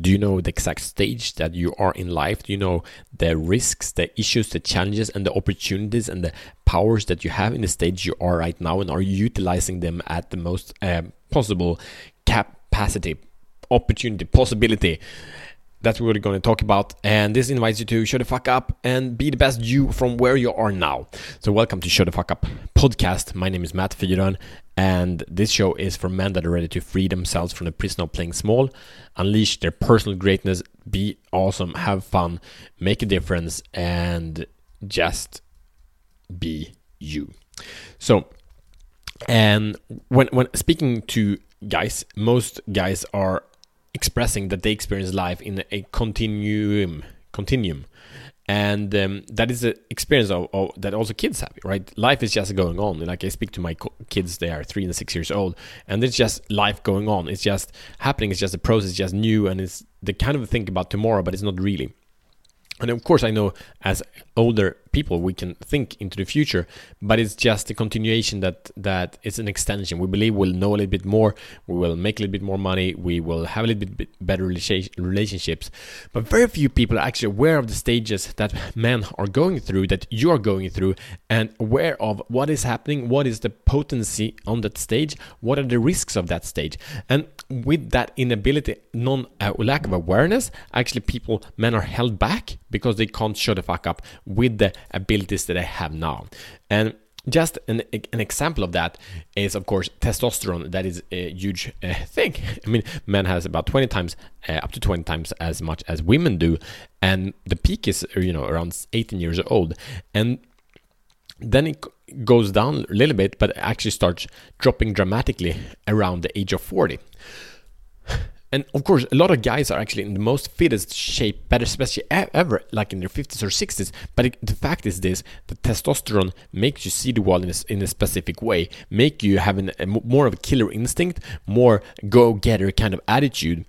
Do you know the exact stage that you are in life? Do you know the risks, the issues, the challenges, and the opportunities and the powers that you have in the stage you are right now? And are you utilizing them at the most uh, possible capacity, opportunity, possibility? What we're going to talk about. And this invites you to show the fuck up and be the best you from where you are now. So, welcome to Show the Fuck Up podcast. My name is Matt Fyron, and this show is for men that are ready to free themselves from the prison of playing small, unleash their personal greatness, be awesome, have fun, make a difference, and just be you. So, and when when speaking to guys, most guys are expressing that they experience life in a continuum continuum. And um, that is an experience of, of, that also kids have right? Life is just going on. Like i speak to my kids they are three and six years old and it's just life going on. It's just happening. It's just a process just new and it's the kind of think about tomorrow but it's not really. And of course i know as older people we can think into the future but it's just a continuation that that it's an extension. We believe we'll know a little bit more we will make a little bit more money we will have a little bit better relationships. But very few people are actually aware of the stages that men are going through that you are going through and aware of what is happening what is the potency on that stage what are the risks of that stage. And with that inability non uh, lack of awareness actually people men are held back because they can't show the fuck up with the abilities that I have now. And just an, an example of that is of course testosterone. That is a huge uh, thing. I mean men has about 20 times uh, up to 20 times as much as women do. And the peak is you know around 18 years old. And then it goes down a little bit but actually starts dropping dramatically around the age of 40 and of course, a lot of guys are actually in the most fittest shape, better especially ever, like in their 50s or 60s. But the fact is this: the testosterone makes you see the world in a, in a specific way, make you have an, a, more of a killer instinct, more go-getter kind of attitude.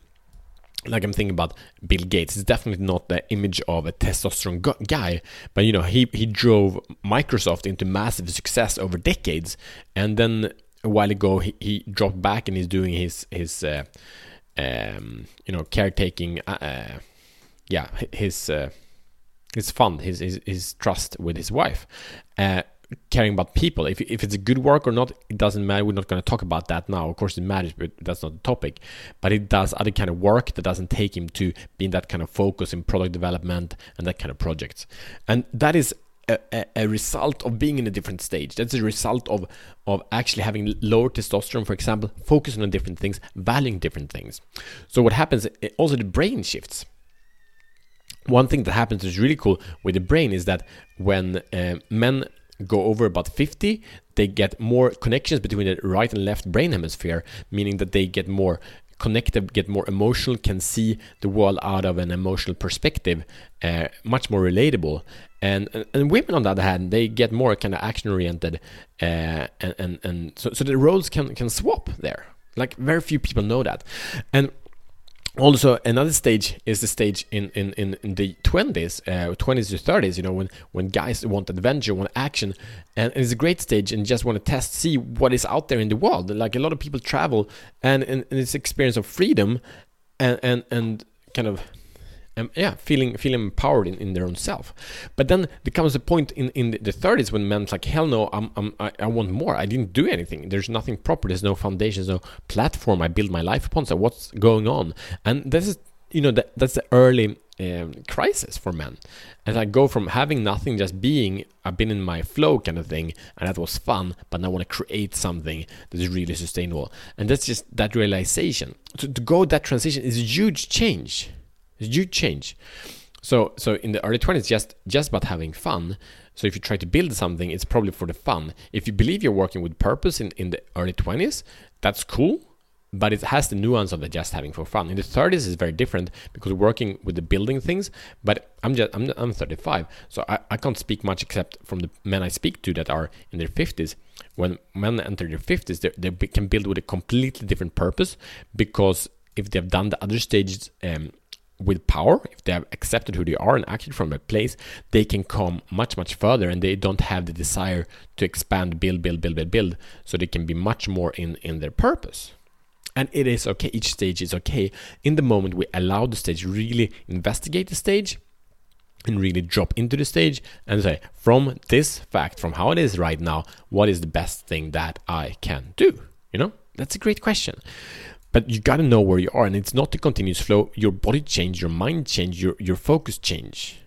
Like I'm thinking about Bill Gates. It's definitely not the image of a testosterone guy, but you know he he drove Microsoft into massive success over decades, and then a while ago he, he dropped back and he's doing his his. Uh, um, you know caretaking uh, uh, yeah his uh, his fund his, his his trust with his wife. Uh, caring about people. If, if it's a good work or not it doesn't matter. We're not going to talk about that now. Of course it matters but that's not the topic. But it does other kind of work that doesn't take him to being that kind of focus in product development and that kind of projects. And that is a, a, result of being in a different stage. That's a result of of actually having lower testosterone, for example, focusing on different things, valuing different things. So what happens? Also, the brain shifts. One thing that happens is really cool with the brain is that when uh, men go over about 50, they get more connections between the right and left brain hemisphere, meaning that they get more connected, get more emotional, can see the world out of an emotional perspective, uh, much more relatable. And, and, women on the other hand, they get more kind of action oriented, uh, and and and so so the roles can can swap there. Like very few people know that, and also another stage is the stage in in in, in the 20s uh, 20s to 30s you know when when guys want adventure want action. And it's a great stage and just want to test see what is out there in the world. Like a lot of people travel and and, and it's experience of freedom and and and kind of um, yeah, feeling feeling empowered in, in their own self. But then there comes a point in, in the 30s when men's like, hell no, I'm, I'm, I, I want more. I didn't do anything. There's nothing proper. There's no foundation. There's no platform I build my life upon. So what's going on? And this is, you know, that, that's the early um, crisis for men. And I go from having nothing, just being, I've been in my flow kind of thing, and that was fun, but now I want to create something that is really sustainable. And that's just that realization. To go that transition is a huge change you change. So so in the early 20s just just about having fun. So if you try to build something, it's probably for the fun. If you believe you're working with purpose in, in the early 20s, that's cool, but it has the nuance of the just having for fun. In the 30s is very different because working with the building things, but I'm just I'm, I'm 35, so I, I can't speak much except from the men I speak to that are in their 50s. When men enter their 50s, they, they can build with a completely different purpose because if they've done the other stages um, with power, if they have accepted who they are and acted from that place, they can come much, much further and they don't have the desire to expand, build, build, build, build, build. So they can be much more in, in their purpose. And it is okay. Each stage is okay. In the moment we allow the stage, really investigate the stage and really drop into the stage and say, from this fact, from how it is right now, what is the best thing that I can do? You know, that's a great question. But you gotta know where you are, and it's not a continuous flow. Your body change, your mind change, your your focus change.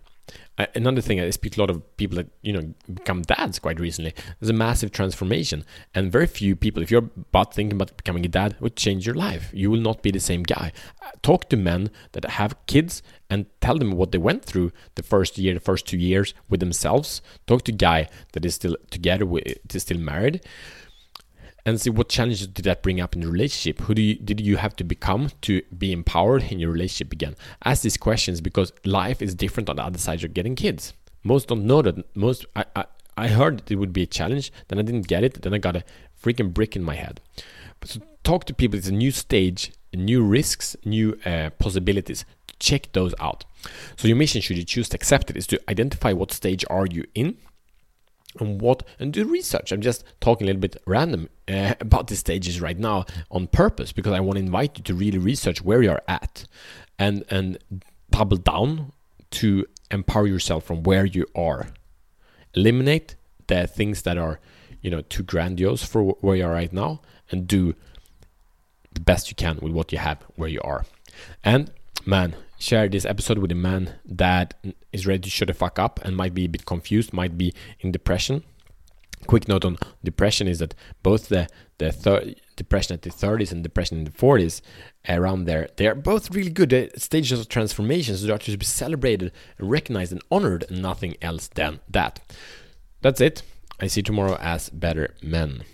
Uh, another thing, I speak to a lot of people that you know become dads quite recently. There's a massive transformation, and very few people, if you're about thinking about becoming a dad, would change your life. You will not be the same guy. Uh, talk to men that have kids and tell them what they went through the first year, the first two years with themselves. Talk to a guy that is still together, with, is still married and see what challenges did that bring up in the relationship? Who do you, did you have to become to be empowered in your relationship again? Ask these questions because life is different on the other side. You're getting kids. Most don't know that. Most I, I, I heard it would be a challenge. Then i didn't get it. Then i got a freaking brick in my head. So talk to people. It's a new stage new risks new uh, possibilities. Check those out. So your mission should you choose to accept it is to identify what stage are you in and what and do research. I'm just talking a little bit random uh, about the stages right now on purpose because I want to invite you to really research where you're at and and double down to empower yourself from where you are. Eliminate the things that are you know too grandiose for where you are right now and do the best you can with what you have where you are. And man, share this episode with a man that is ready to shut the fuck up and might be a bit confused, might be in depression. Quick note on depression is that both the the thir- depression at the 30s and depression in the 40s around there they are both really good They're stages of transformation so they are to be celebrated recognized and honored and nothing else than that. That's it. I see tomorrow as better men